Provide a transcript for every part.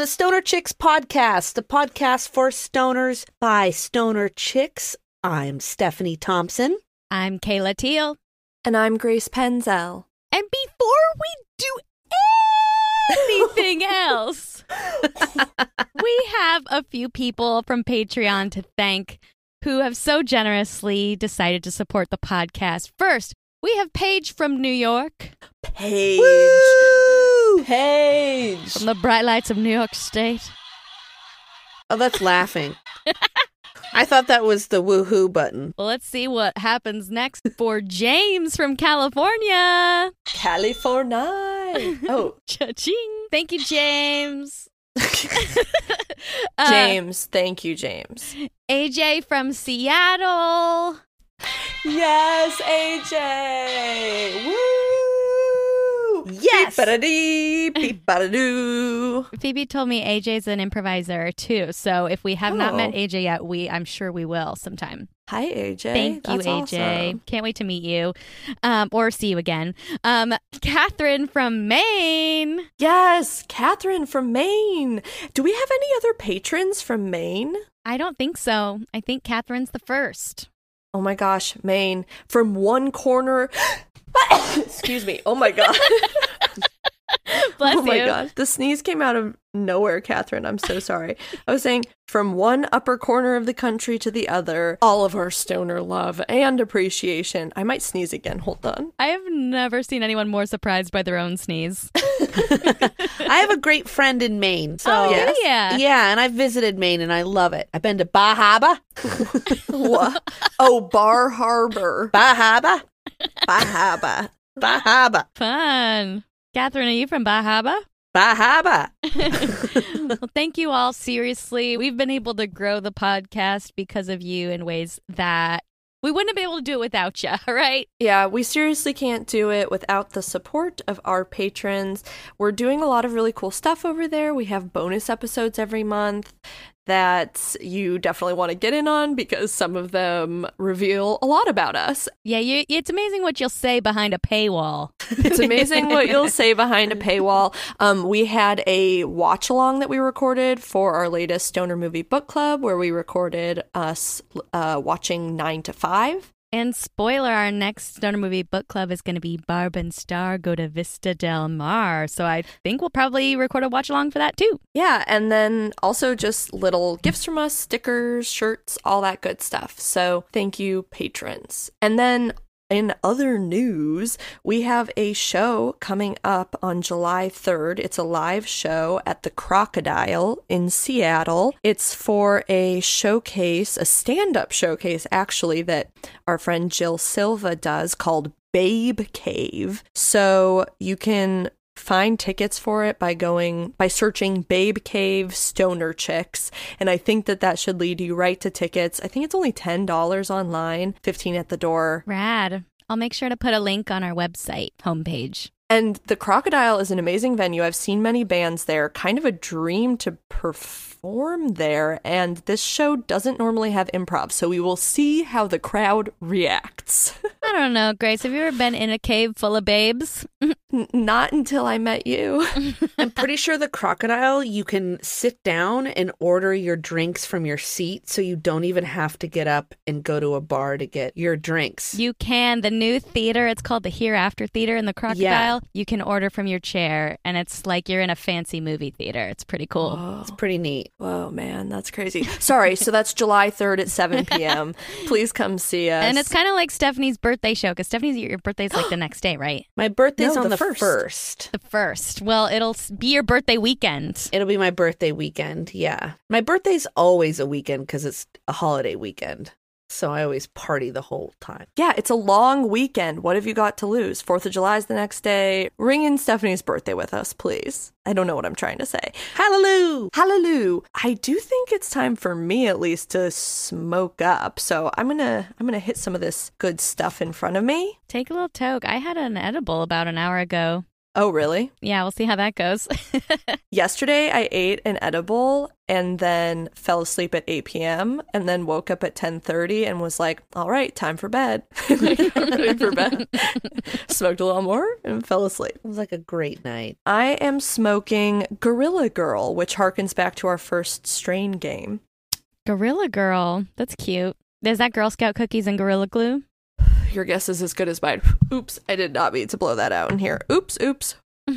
Welcome to the Stoner Chicks podcast, the podcast for stoners by stoner chicks. I'm Stephanie Thompson. I'm Kayla Teal. And I'm Grace Penzel. And before we do anything else, we have a few people from Patreon to thank who have so generously decided to support the podcast. First, we have Paige from New York. Paige. Woo! Paige. From the bright lights of New York State. Oh, that's laughing. I thought that was the woohoo button. Well, let's see what happens next for James from California. California. Oh, Cha-ching. Thank you, James. Uh, James. Thank you, James. AJ from Seattle. Yes, AJ. Woo. Yes. Beep-a-dee, beep-a-doo. Phoebe told me AJ's an improviser too. So if we have not met Oh. AJ yet, we I'm sure we will sometime. Hi, AJ. Thank you, AJ. awesome. Can't wait to meet you, um, or see you again. Um, Catherine from Maine. Yes, Catherine from Maine. Do we have any other patrons from Maine? I don't think so. I think Catherine's the first. Oh my gosh, Maine. From one corner. Excuse me. Oh my god. Bless oh my you. god. The sneeze came out of nowhere, Catherine. I'm so sorry. I was saying from one upper corner of the country to the other, all of our stoner love and appreciation. I might sneeze again. Hold on. I have never seen anyone more surprised by their own sneeze. I have a great friend in Maine. So oh, yes. yeah. Yeah, and I've visited Maine and I love it. I've been to Bahaba. What? oh, Bar Harbor. Bahaba. Bahaba. Bahaba. Fun. Catherine, are you from Bahaba? Bahaba. well, thank you all. Seriously, we've been able to grow the podcast because of you in ways that we wouldn't have been able to do it without you, all right? Yeah, we seriously can't do it without the support of our patrons. We're doing a lot of really cool stuff over there. We have bonus episodes every month that you definitely want to get in on because some of them reveal a lot about us. Yeah, you, it's amazing what you'll say behind a paywall. It's amazing what you'll say behind a paywall. Um, we had a watch along that we recorded for our latest Stoner Movie Book Club where we recorded us uh, watching 9 to 5. And spoiler, our next Stoner Movie Book Club is going to be Barb and Star Go to Vista Del Mar. So I think we'll probably record a watch along for that too. Yeah, and then also just little gifts from us, stickers, shirts, all that good stuff. So thank you, patrons. And then in other news, we have a show coming up on July 3rd. It's a live show at the Crocodile in Seattle. It's for a showcase, a stand up showcase, actually, that our friend Jill Silva does called Babe Cave. So you can find tickets for it by going by searching Babe Cave Stoner Chicks and I think that that should lead you right to tickets. I think it's only $10 online, 15 at the door. Rad. I'll make sure to put a link on our website homepage. And the Crocodile is an amazing venue. I've seen many bands there. Kind of a dream to perform there. And this show doesn't normally have improv, so we will see how the crowd reacts. I don't know, Grace. Have you ever been in a cave full of babes? N- Not until I met you. I'm pretty sure the crocodile, you can sit down and order your drinks from your seat so you don't even have to get up and go to a bar to get your drinks. You can. The new theater, it's called the Hereafter Theater in the Crocodile. You can order from your chair, and it's like you're in a fancy movie theater. It's pretty cool. Whoa. It's pretty neat. Whoa, man, that's crazy. Sorry, so that's July 3rd at 7 p.m. Please come see us. And it's kind of like Stephanie's birthday show because Stephanie's your birthday's like the next day, right? My birthday's No, on the the first. first. The first. Well, it'll be your birthday weekend. It'll be my birthday weekend. Yeah. My birthday's always a weekend because it's a holiday weekend. So I always party the whole time. yeah, it's a long weekend. What have you got to lose? Fourth of July is the next day. Ring in Stephanie's birthday with us, please. I don't know what I'm trying to say. Hallelujah. Hallelujah. I do think it's time for me at least to smoke up. So I'm gonna I'm gonna hit some of this good stuff in front of me. Take a little toke. I had an edible about an hour ago. Oh, really? Yeah, we'll see how that goes. Yesterday, I ate an edible and then fell asleep at 8 p.m. and then woke up at 10:30 and was like, "All right, time for bed." Ready for bed. Smoked a little more and fell asleep. It was like a great night. I am smoking Gorilla Girl, which harkens back to our first strain game. Gorilla Girl. That's cute. Is that Girl Scout cookies and Gorilla Glue? Your guess is as good as mine. Oops, I did not mean to blow that out in here. Oops, oops.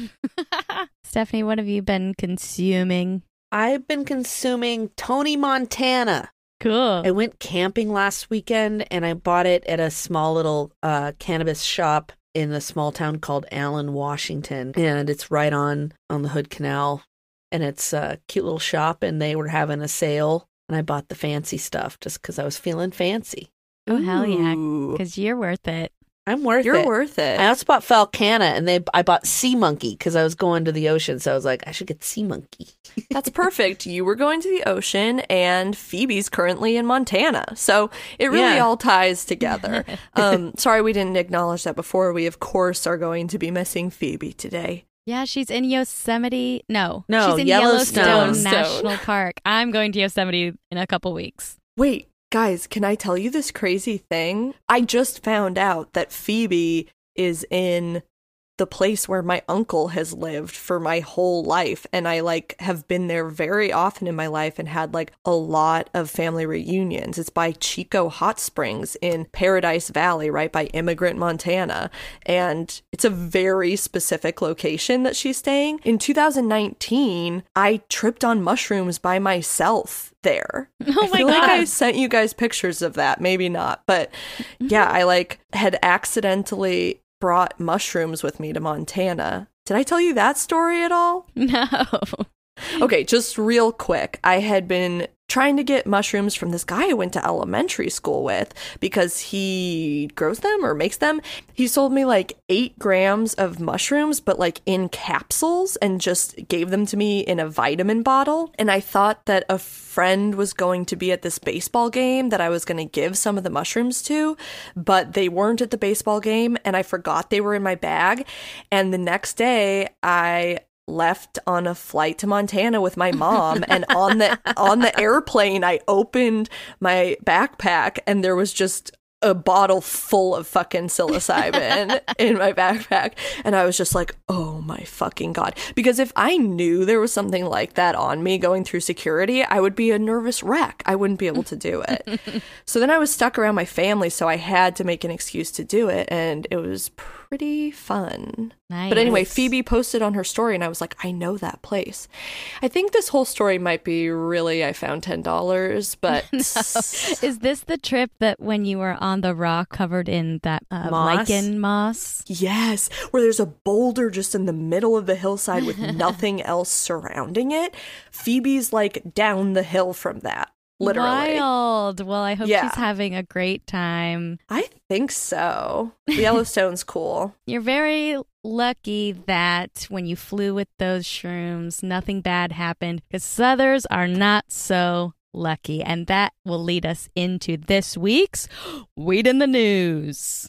Stephanie, what have you been consuming? I've been consuming Tony Montana. Cool. I went camping last weekend and I bought it at a small little uh, cannabis shop in a small town called Allyn, Washington, and it's right on on the Hood Canal. And it's a cute little shop, and they were having a sale, and I bought the fancy stuff just because I was feeling fancy. Oh, hell yeah. Because you're worth it. I'm worth it. You're it. worth it. I also bought Falcanna, and they I bought Sea Monkey because I was going to the ocean, so I was like, I should get Sea Monkey. That's perfect. You were going to the ocean, and Phoebe's currently in Montana. So it really Yeah. all ties together. um, sorry we didn't acknowledge that before. We, of course, are going to be missing Phoebe today. Yeah, she's in Yosemite. No, No, she's in Yellowstone. Yellowstone, Yellowstone. National Park. I'm going to Yosemite in a couple weeks. Wait, guys, can I tell you this crazy thing? I just found out that Phoebe is in the place where my uncle has lived for my whole life and I like have been there very often in my life and had like a lot of family reunions. It's by Chico Hot Springs in Paradise Valley, right by Emigrant, Montana. And it's a very specific location that she's staying. In 2019, I tripped on mushrooms by myself there. Oh I my feel like I sent you guys pictures of that. Maybe not, but yeah, I like had accidentally brought mushrooms with me to Montana. Did I tell you that story at all? No. Okay, just real quick. I had been trying to get mushrooms from this guy I went to elementary school with because he grows them or makes them. He sold me like eight grams of mushrooms, but like in capsules and just gave them to me in a vitamin bottle. And I thought that a friend was going to be at this baseball game that I was going to give some of the mushrooms to, but they weren't at the baseball game and I forgot they were in my bag. And the next day, I left on a flight to Montana with my mom and on the on the airplane I opened my backpack and there was just a bottle full of fucking psilocybin in my backpack and I was just like oh my fucking god. Because if I knew there was something like that on me going through security I would be a nervous wreck. I wouldn't be able to do it. So then I was stuck around my family so I had to make an excuse to do it and it was pretty fun Nice. but anyway, Phoebe posted on her story, and I was like, I know that place. I think this whole story might be really, I found $10, but Is this the trip that when you were on the rock covered in that uh, Moss? lichen moss? yes, where there's a boulder just in the middle of the hillside with nothing else surrounding it. Phoebe's like down the hill from that, literally. Wild. Well, I hope Yeah. she's having a great time. I think so. Yellowstone's cool. You're very lucky that when you flew with those shrooms, nothing bad happened because others are not so lucky. And that will lead us into this week's Weed in the News.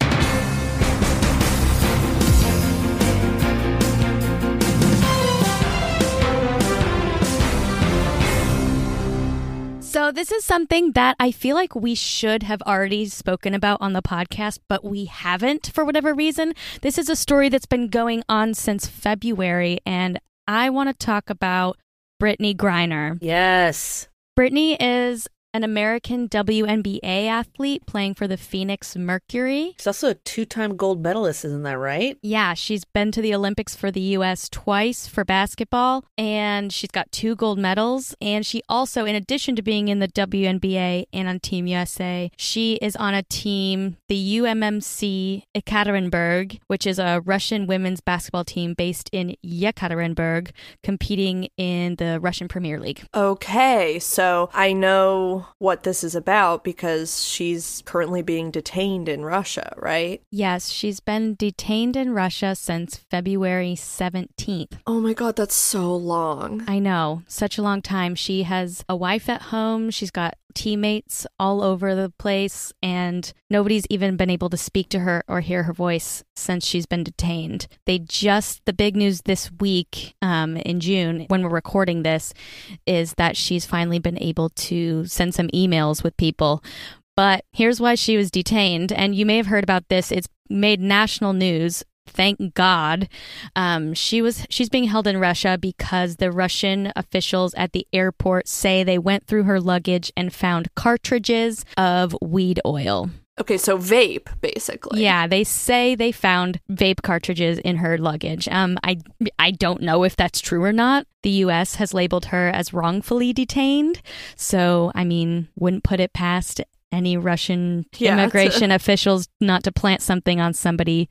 So, this is something that I feel like we should have already spoken about on the podcast, but we haven't for whatever reason. This is a story that's been going on since February, and I want to talk about Brittney Griner. Yes. Brittney is an American WNBA athlete playing for the Phoenix Mercury. She's also a two-time gold medalist, isn't that right? Yeah, she's been to the Olympics for the U.S. twice for basketball, and she's got two gold medals. And she also, in addition to being in the WNBA and on Team USA, she is on a team, the UMMC Ekaterinburg, which is a Russian women's basketball team based in Yekaterinburg, competing in the Russian Premier League. Okay, so I know what this is about because she's currently being detained in Russia, right? Yes, she's been detained in Russia since February 17th. Oh my god, that's so long. I know, such a long time. She has a wife at home. She's got teammates all over the place, and nobody's even been able to speak to her or hear her voice since she's been detained. They just, the big news this week um, in June, when we're recording this, is that she's finally been able to send some emails with people. But here's why she was detained. And you may have heard about this. It's made national news thank God. Um, she was she's being held in Russia because the Russian officials at the airport say they went through her luggage and found cartridges of weed oil. Okay, so vape basically. Yeah, they say they found vape cartridges in her luggage. Um, I I don't know if that's true or not. The U.S. has labeled her as wrongfully detained, so I mean, wouldn't put it past any Russian Yeah, immigration officials not to plant something on somebody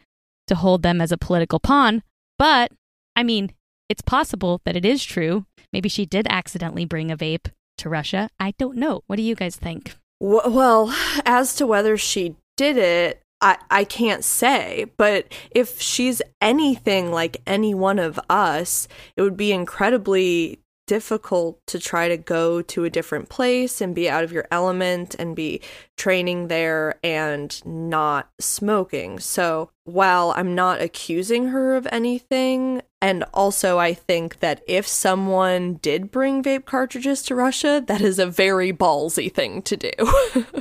to hold them as a political pawn. But I mean, it's possible that it is true. Maybe she did accidentally bring a vape to Russia. I don't know. What do you guys think? Well, as to whether she did it, I, I can't say. But if she's anything like any one of us, it would be incredibly difficult to try to go to a different place and be out of your element and be training there and not smoking. So while I'm not accusing her of anything, and also I think that if someone did bring vape cartridges to Russia, that is a very ballsy thing to do.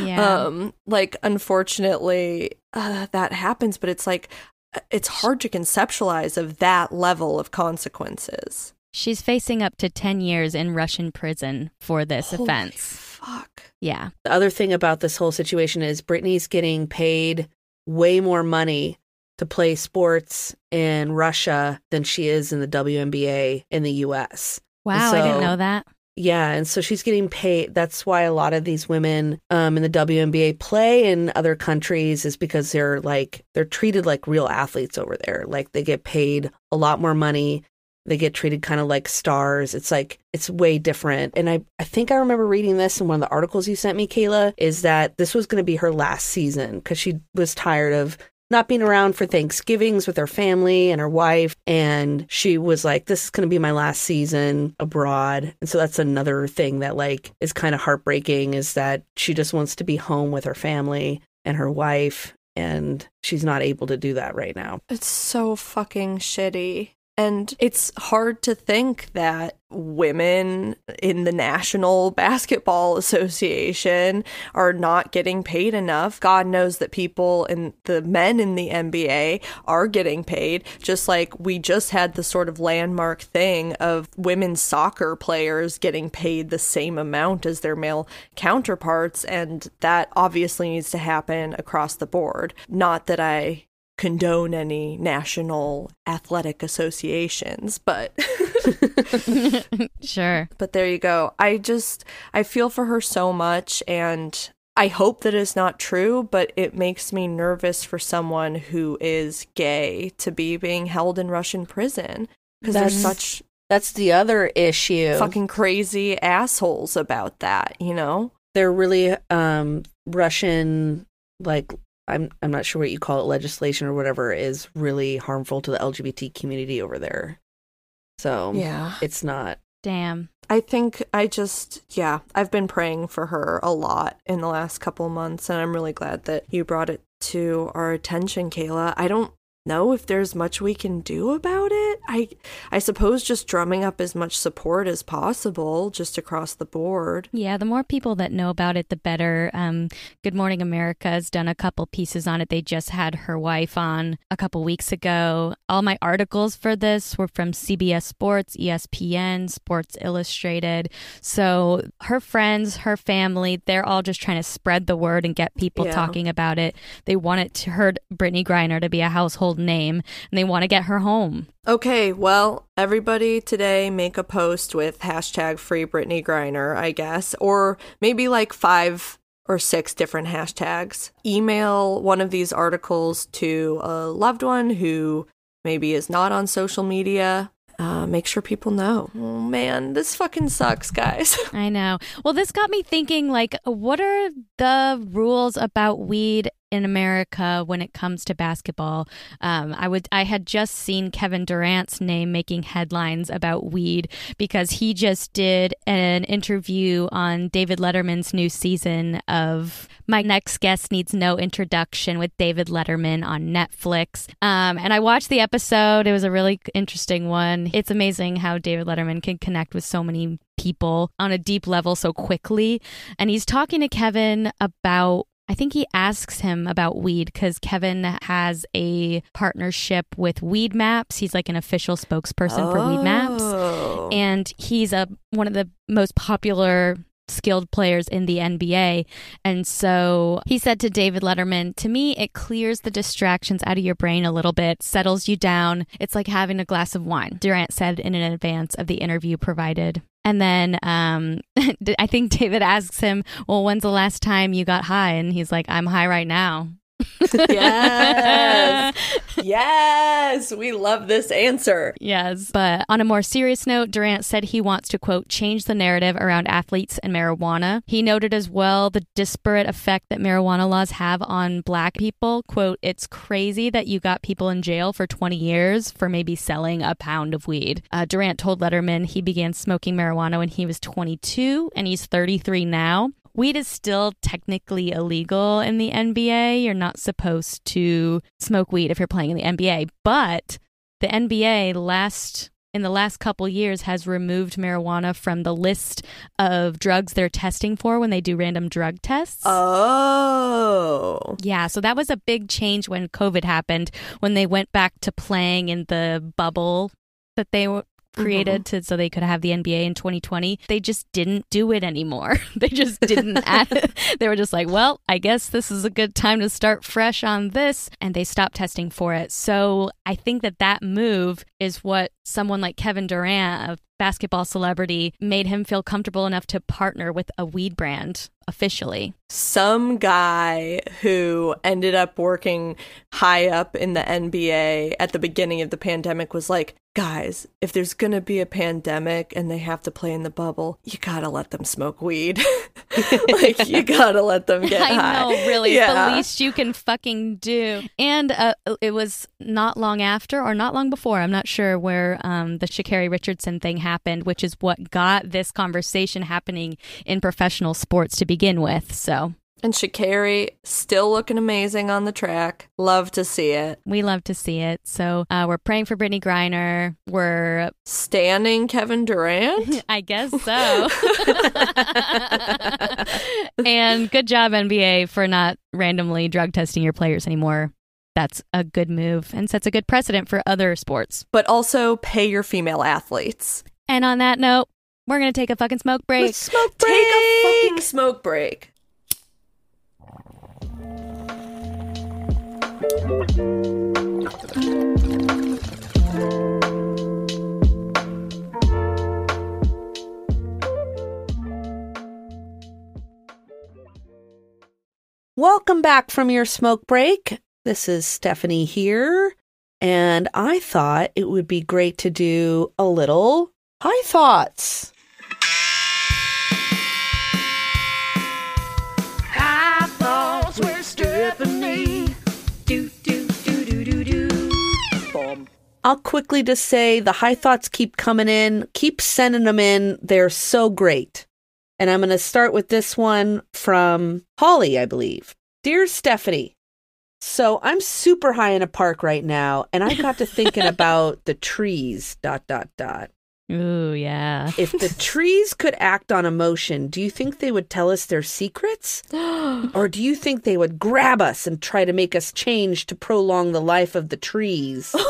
Yeah. Um, like unfortunately, uh, that happens, but it's like uh, it's hard to conceptualize of that level of consequences. She's facing up to 10 years in Russian prison for this Holy offense. Fuck. Yeah. The other thing about this whole situation is Brittney's getting paid way more money to play sports in Russia than she is in the WNBA in the US. Wow, I didn't know that. Yeah, and so she's getting paid. That's why a lot of these women um, in the WNBA play in other countries is because they're like they're treated like real athletes over there. Like they get paid a lot more money. They get treated kind of like stars. It's like it's way different. And I I think I remember reading this in one of the articles you sent me, Kayla, is that this was going to be her last season because she was tired of not being around for Thanksgivings with her family and her wife. And she was like, this is going to be my last season abroad. And so that's another thing that like is kind of heartbreaking is that she just wants to be home with her family and her wife. And she's not able to do that right now. It's so fucking shitty. And it's hard to think that women in the National Basketball Association are not getting paid enough. God knows that people and the men in the NBA are getting paid, just like we just had the sort of landmark thing of women's soccer players getting paid the same amount as their male counterparts. And that obviously needs to happen across the board. Not that I condone any national athletic associations, but sure. but there you go. I just I feel for her so much and I hope that it's not true, but it makes me nervous for someone who is gay to be being held in Russian prison because there's such That's the other issue. fucking crazy assholes about that, you know? They're really um, Russian, like, I'm, I'm not sure what you call it, legislation or whatever, is really harmful to the LGBT community over there. So Yeah. it's not. Damn. I think I just, yeah, I've been praying for her a lot in the last couple months, and I'm really glad that you brought it to our attention, Kayla. I don't know if there's much we can do about it. I I suppose just drumming up as much support as possible just across the board. Yeah, the more people that know about it, the better. Um, Good Morning America has done a couple pieces on it. They just had her wife on a couple weeks ago. All my articles for this were from CBS Sports, ESPN, Sports Illustrated. So her friends, her family, they're all just trying to spread the word and get people Yeah. talking about it. They want it to hurt Brittney Griner to be a household name, and they want to get her home. Okay, well, everybody today make a post with hashtag free Brittney Griner, I guess, or maybe like five or six different hashtags. Email one of these articles to a loved one who maybe is not on social media. Uh, make sure people know. Oh man, this fucking sucks, guys. I know. Well, this got me thinking like, what are the rules about weed in America when it comes to basketball. Um, I would I had just seen Kevin Durant's name making headlines about weed because he just did an interview on David Letterman's new season of My Next Guest Needs No Introduction with David Letterman on Netflix. Um, and I watched the episode. It was a really interesting one. It's amazing how David Letterman can connect with so many people on a deep level so quickly. And he's talking to Kevin about I think he asks him about weed because Kevin has a partnership with Weedmaps. He's like an official spokesperson oh. for Weedmaps, Oh. and he's a one of the most popular skilled players in the NBA. And so he said to David Letterman, To me, it clears the distractions out of your brain a little bit, settles you down. It's like having a glass of wine, Durant said in advance of the interview provided. And then um, I think David asks him, Well, when's the last time you got high? And he's like, I'm high right now. yes. yes. We love this answer. Yes. But on a more serious note, Durant said he wants to, quote, change the narrative around athletes and marijuana. He noted as well the disparate effect that marijuana laws have on black people. Quote, it's crazy that you got people in jail for 20 years for maybe selling a pound of weed. Uh, Durant told Letterman he began smoking marijuana when he was 22 and he's 33 now weed is still technically illegal in the NBA. You're not supposed to smoke weed if you're playing in the NBA, but the NBA last in the last couple years has removed marijuana from the list of drugs they're testing for when they do random drug tests. Oh. Yeah, so that was a big change when COVID happened when they went back to playing in the bubble that they created mm-hmm. to so they could have the NBA in 2020. They just didn't do it anymore. they just didn't add. They were just like, well, I guess this is a good time to start fresh on this and they stopped testing for it. So, I think that that move is what someone like Kevin Durant, a basketball celebrity, made him feel comfortable enough to partner with a weed brand officially. Some guy who ended up working high up in the NBA at the beginning of the pandemic was like, guys, if there's going to be a pandemic and they have to play in the bubble, you got to let them smoke weed. like, you got to let them get I high. know, really. Yeah. the least you can fucking do. And uh, it was not long after or not long before, I'm not sure, where um, the Sha'Carri Richardson thing happened, which is what got this conversation happening in professional sports to begin with. So and Sha'Carri still looking amazing on the track. Love to see it. We love to see it. So uh, we're praying for Brittney Griner. We're standing Kevin Durant. I guess so. and good job NBA for not randomly drug testing your players anymore. That's a good move and sets a good precedent for other sports. But also pay your female athletes. And on that note, we're gonna take a fucking smoke break. Let's smoke break. Take a fucking smoke break. Welcome back from your smoke break. This is Stephanie here, and I thought it would be great to do a little high thoughts. I'll quickly just say the high thoughts keep coming in. Keep sending them in. They're so great. And I'm going to start with this one from Holly, I believe. Dear Stephanie, so I'm super high in a park right now, and I got to thinking about the trees, dot, dot, dot. Ooh, yeah. if the trees could act on emotion, do you think they would tell us their secrets? or do you think they would grab us and try to make us change to prolong the life of the trees?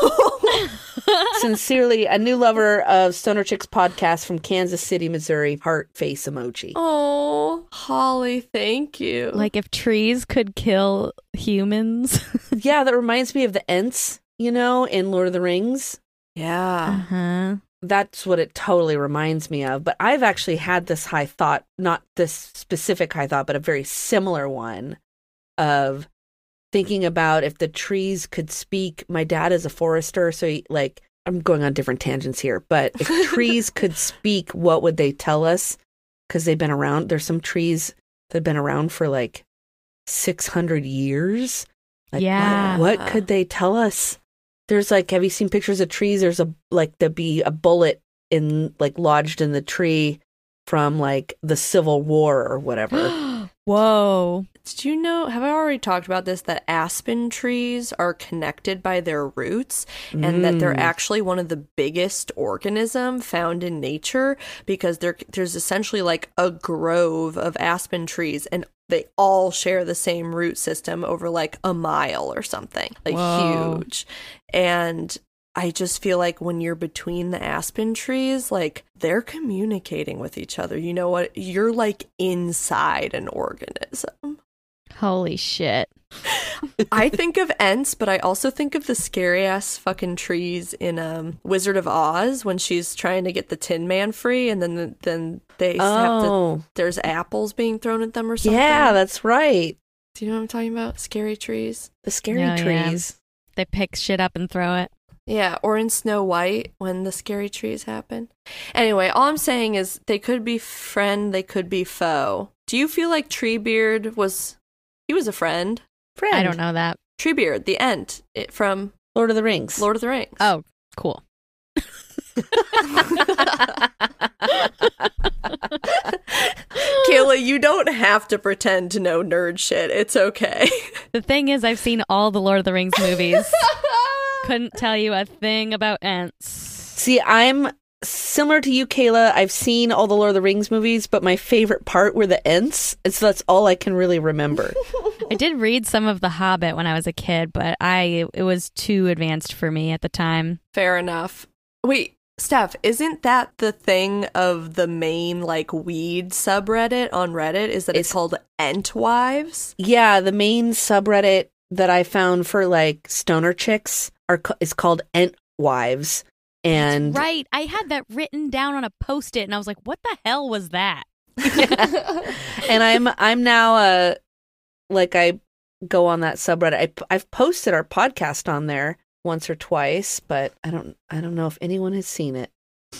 Sincerely, a new lover of Stoner Chicks podcast from Kansas City, Missouri. Heart face emoji. Oh, Holly, thank you. Like if trees could kill humans. yeah, that reminds me of the Ents, you know, in Lord of the Rings. Yeah. Uh-huh. That's what it totally reminds me of. But I've actually had this high thought, not this specific high thought, but a very similar one of thinking about if the trees could speak. My dad is a forester, so he, like I'm going on different tangents here, but if trees could speak, what would they tell us? Because they've been around. There's some trees that have been around for like 600 years. Like, Yeah. What, what could they tell us? There's like, have you seen pictures of trees? There's a, like, there'd be a bullet in, like, lodged in the tree from, like, the Civil War or whatever. Whoa. Did you know? Have I already talked about this? That aspen trees are connected by their roots, and that they're Mm. actually one of the biggest organism found in nature because there there's essentially like a grove of aspen trees, and they all share the same root system over like a mile or something, like Whoa. huge. And I just feel like when you're between the aspen trees, like they're communicating with each other. You know what? You're like inside an organism. Holy shit. I think of Ents, but I also think of the scary ass fucking trees in um, Wizard of Oz when she's trying to get the Tin Man free, and then then they have to. Oh, There's apples being thrown at them or something. yeah, that's right. Do you know what I'm talking about? Scary trees. The scary Oh, yeah. trees. They pick shit up and throw it. Yeah, or in Snow White when the scary trees happen. Anyway, all I'm saying is they could be friend, they could be foe. Do you feel like Treebeard was he was a friend? Friend. I don't know that. Treebeard, the Ent it, from Lord of the Rings. Lord of the Rings. Oh, cool. Kayla, you don't have to pretend to know nerd shit. It's okay. The thing is, I've seen all the Lord of the Rings movies. Couldn't tell you a thing about ants. See, I'm similar to you, Kayla. I've seen all the Lord of the Rings movies, but my favorite part were the Ents, and so that's all I can really remember. I did read some of The Hobbit when I was a kid, but I it was too advanced for me at the time. Fair enough. Wait, Steph, isn't that the thing of the main like weed subreddit on Reddit? Is that it's, It's- called Entwives? yeah, the main subreddit that I found for like stoner chicks are ca- is called Ent Wives, and right. I had that written down on a post-it and I was like, "What the hell was that?" and I'm I'm now uh like I go on that subreddit. I, I've posted our podcast on there once or twice, but I don't I don't know if anyone has seen it.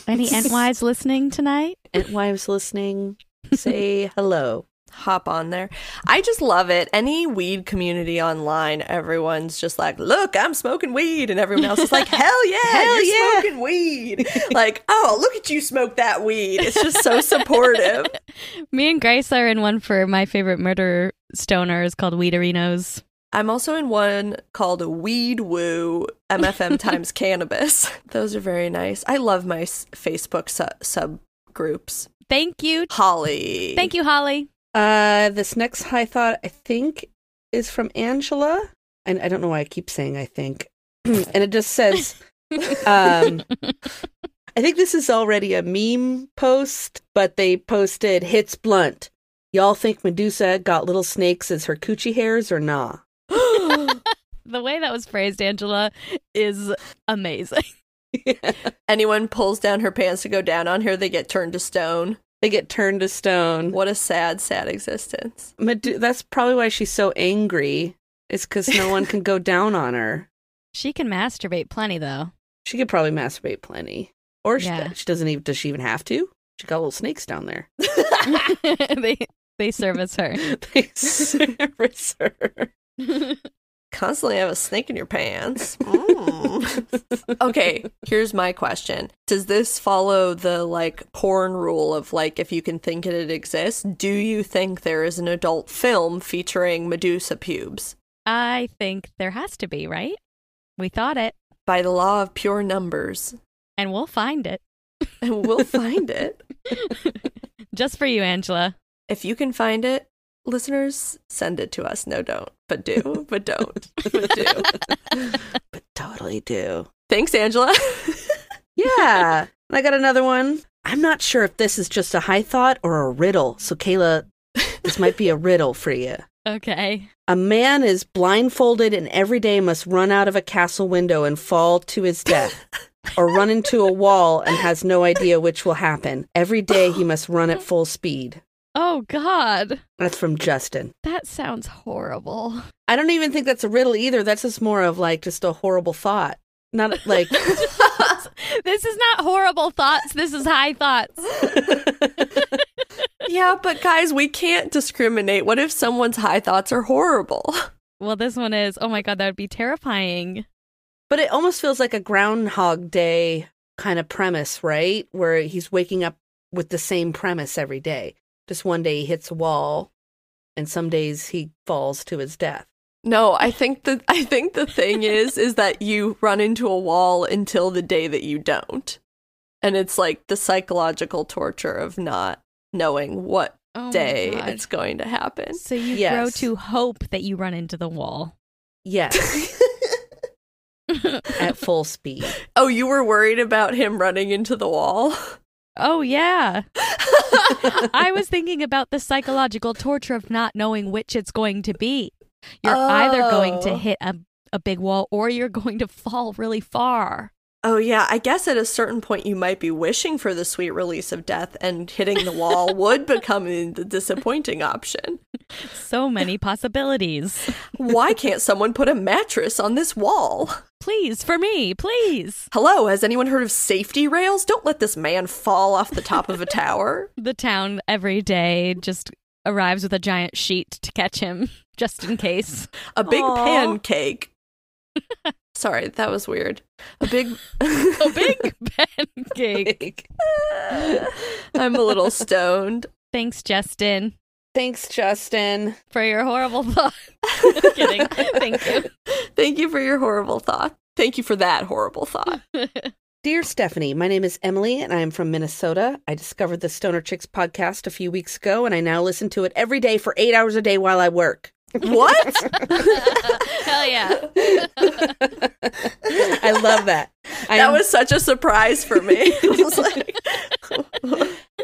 Any Entwives listening tonight? Ent Wives listening, say hello. Hop on there. I just love it. Any weed community online, everyone's just like, "Look, I'm smoking weed," and everyone else is like, "Hell yeah, Hell you're yeah." smoking weed!" like, "Oh, look at you smoke that weed." It's just so supportive. Me and Grace are in one for my favorite murder stoners called Weederinos. I'm also in one called Weed Woo MFM times cannabis. Those are very nice. I love my Facebook su- subgroups. Thank you. Holly. Thank you, Holly. Uh, this next high thought, I think, is from Angela. And I don't know why I keep saying I think. and it just says, um, I think this is already a meme post, but they posted hits blunt. Y'all think Medusa got little snakes as her coochie hairs or nah? the way that was phrased, Angela, is amazing. Anyone pulls down her pants to go down on her, they get turned to stone. They get turned to stone. What a sad, sad existence. Medu- that's probably why she's so angry. It's because no one can go down on her. She can masturbate plenty, though. She could probably masturbate plenty, or she, Yeah. she doesn't even. Does she even have to? She got little snakes down there. they they service her. they service her. Constantly have a snake in your pants. Mm. okay, here's my question. Does this follow the like porn rule of like if you can think it, it exists? Do you think there is an adult film featuring Medusa pubes? I think there has to be, right? We thought it, By the law of pure numbers. and we'll find it. And we'll find it. Just for you, Angela. If you can find it, listeners, send it to us. No, don't. But do. But don't. But do. But totally do. Thanks, Angela. Yeah. And I got another one. I'm not sure if this is just a high thought or a riddle. So, Kayla, this might be a riddle for you. Okay. A man is blindfolded and every day must run out of a castle window and fall to his death, or run into a wall and has no idea which will happen. Every day he must run at full speed. Oh God, That's from Justin. that sounds horrible. I don't even think that's a riddle either. That's just more of like just a horrible thought. Not like this is not horrible thoughts. This is high thoughts. yeah, but guys, we can't discriminate. What if someone's high thoughts are horrible? Well, this one is, oh my God, that would be terrifying. But it almost feels like a Groundhog Day kind of premise, right? Where he's waking up with the same premise every day. Just one day he hits a wall, and some days he falls to his death. No, I think the I think the thing is is that you run into a wall until the day that you don't. And it's like the psychological torture of not knowing what Oh day it's going to happen. So you Yes. grow to hope that you run into the wall. Yes, at full speed. Oh, you were worried about him running into the wall? Oh, yeah. I was thinking about the psychological torture of not knowing which it's going to be. You're either going to Oh. hit a, a big wall or you're going to fall really far. Oh yeah, I guess at a certain point you might be wishing for the sweet release of death and hitting the wall would become the disappointing option. So many possibilities. Why can't someone put a mattress on this wall? Please, for me, please. Hello, has anyone heard of safety rails? Don't let this man fall off the top of a tower. The town every day just arrives with a giant sheet to catch him, just in case. A big Aw. pancake. Sorry, that was weird. A big A big pancake. I'm a little stoned. Thanks, Justin, Thanks, Justin. for your horrible thought. Kidding. Thank you. Thank you for your horrible thought. Thank you for that horrible thought. Dear Stephanie, my name is Emily and I am from Minnesota. I discovered the Stoner Chicks podcast a few weeks ago and I now listen to it every day for eight hours a day while I work. What? Hell yeah. I love that. I that am, was such a surprise for me. I was like,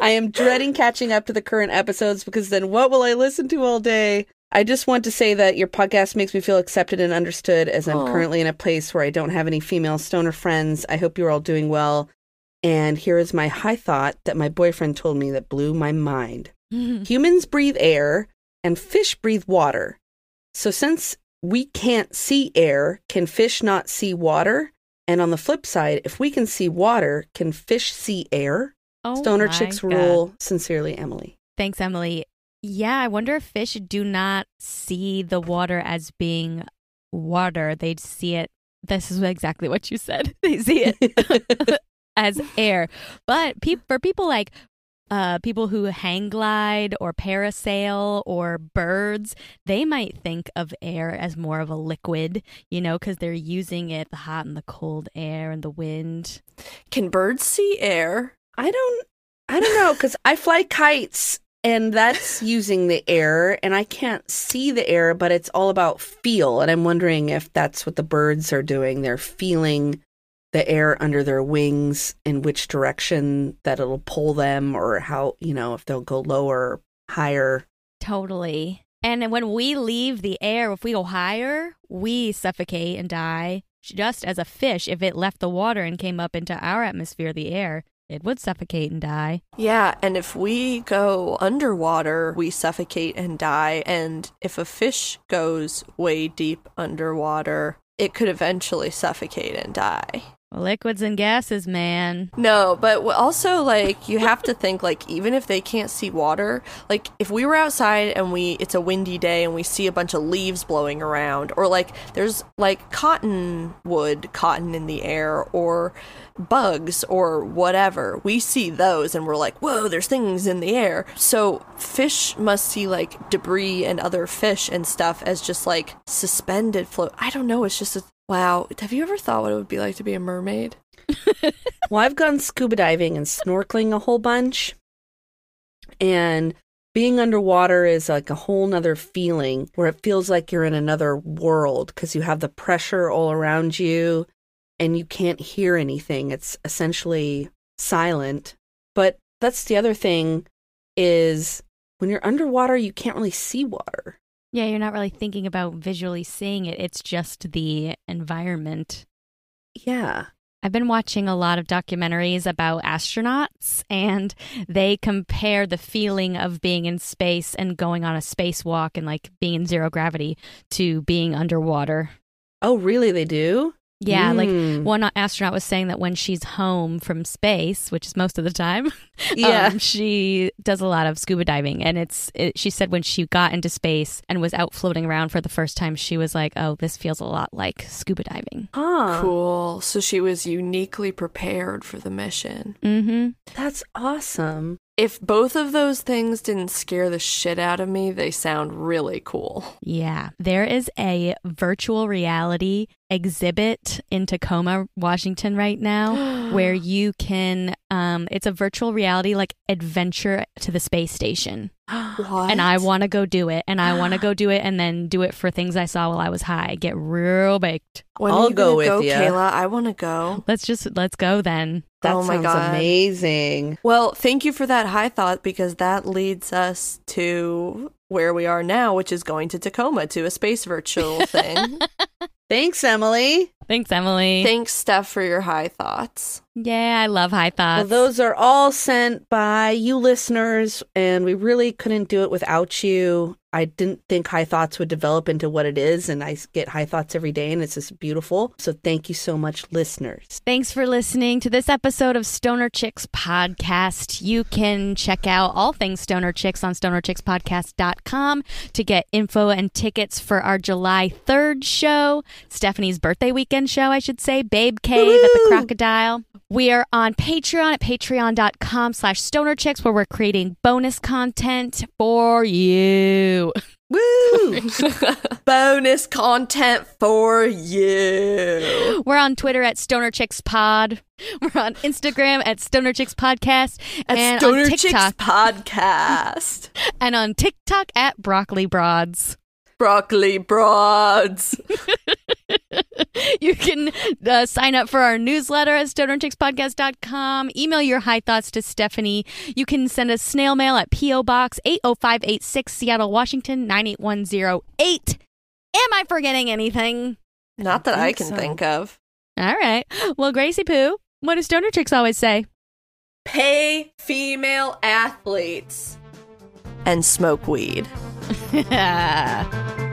I am dreading catching up to the current episodes because then what will I listen to all day? I just want to say that your podcast makes me feel accepted and understood as I'm Aw. currently in a place where I don't have any female stoner friends. I hope you're all doing well. And here is my high thought that my boyfriend told me that blew my mind. Humans breathe air and fish breathe water. So, since we can't see air, can fish not see water? And on the flip side, if we can see water, can fish see air? Oh Stoner Chicks God. rule. Sincerely, Emily. Thanks, Emily. Yeah, I wonder if fish do not see the water as being water. They see it. This is exactly what you said. They see it as air. But pe- for people like uh, people who hang glide or parasail or birds, they might think of air as more of a liquid, you know, because they're using it the hot and the cold air and the wind. Can birds see air? I don't, I don't know, because I fly kites and that's using the air and I can't see the air, but it's all about feel. And I'm wondering if that's what the birds are doing. They're feeling the air under their wings in which direction that it'll pull them or how, you know, if they'll go lower higher. Totally. And when we leave the air, if we go higher, we suffocate and die. Just as a fish, if it left the water and came up into our atmosphere, the air, it would suffocate and die. Yeah, and if we go underwater, we suffocate and die. And if a fish goes way deep underwater, it could eventually suffocate and die. Liquids and gases, man. No, but also like you have to think like even if they can't see water, like if we were outside and we it's a windy day and we see a bunch of leaves blowing around or like there's like cottonwood cotton in the air or bugs or whatever. We see those and we're like, "Whoa, there's things in the air." So fish must see like debris and other fish and stuff as just like suspended float. I don't know, it's just a Wow, have you ever thought what it would be like to be a mermaid? Well, I've gone scuba diving and snorkeling a whole bunch. And being underwater is like a whole nother feeling where it feels like you're in another world because you have the pressure all around you and you can't hear anything. It's essentially silent. But that's the other thing is when you're underwater, you can't really see water. Yeah, you're not really thinking about visually seeing it. It's just the environment. Yeah. I've been watching a lot of documentaries about astronauts, and they compare the feeling of being in space and going on a spacewalk and like being in zero gravity to being underwater. Oh, really? They do? Yeah, like Mm. one astronaut was saying that when she's home from space, which is most of the time, Yeah. um, she does a lot of scuba diving. And it's, it, she said when she got into space and was out floating around for the first time, she was like, oh, this feels a lot like scuba diving. Huh. Cool. So she was uniquely prepared for the mission. Mm-hmm. That's awesome. If both of those things didn't scare the shit out of me, they sound really cool. Yeah. There is a virtual reality exhibit in Tacoma, Washington right now where you can um it's a virtual reality like adventure to the space station. What? And I want to go do it and I want to go do it and then do it for things I saw while I was high. Get real baked. When I'll are you go with go, ya. Kayla? I want to go. Let's just let's go then. That Oh my sounds God. amazing. Well, thank you for that high thought because that leads us to where we are now, which is going to Tacoma to a space virtual thing. Thanks, Emily. Thanks, Emily. Thanks, Steph, for your high thoughts. yeah, I love high Well, thoughts. those are all sent by you listeners, and we really couldn't do it without you. I didn't think High Thoughts would develop into what it is, and I get High Thoughts every day, and it's just beautiful. So thank you so much, listeners. Thanks for listening to this episode of Stoner Chicks Podcast. You can check out all things Stoner Chicks on stonerchickspodcast.com to get info and tickets for our July 3rd show, Stephanie's birthday weekend show, I should say, Babe Cave at the Crocodile. We are on Patreon at patreon.com slash stoner chicks where we're creating bonus content for you. Woo! Bonus content for you. We're on Twitter at Stoner Chicks Pod. We're on Instagram at Stoner Chicks Podcast. At and Stoner on Chicks Podcast. and on TikTok at Broccoli Broads. Broccoli broads. You can uh, sign up for our newsletter at stonerchickspodcast.com. Email your high thoughts to Stephanie. You can send us snail mail at P.O. Box 80586 Seattle, Washington 98108. Am I forgetting anything? Not that I think can so. think of. All right. Well, Gracie Poo, what do stoner chicks always say? Pay female athletes and smoke weed.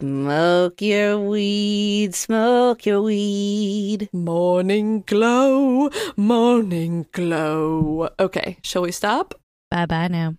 Smoke your weed, smoke your weed. Morning glow, morning glow. Okay, shall we stop? bye bye now.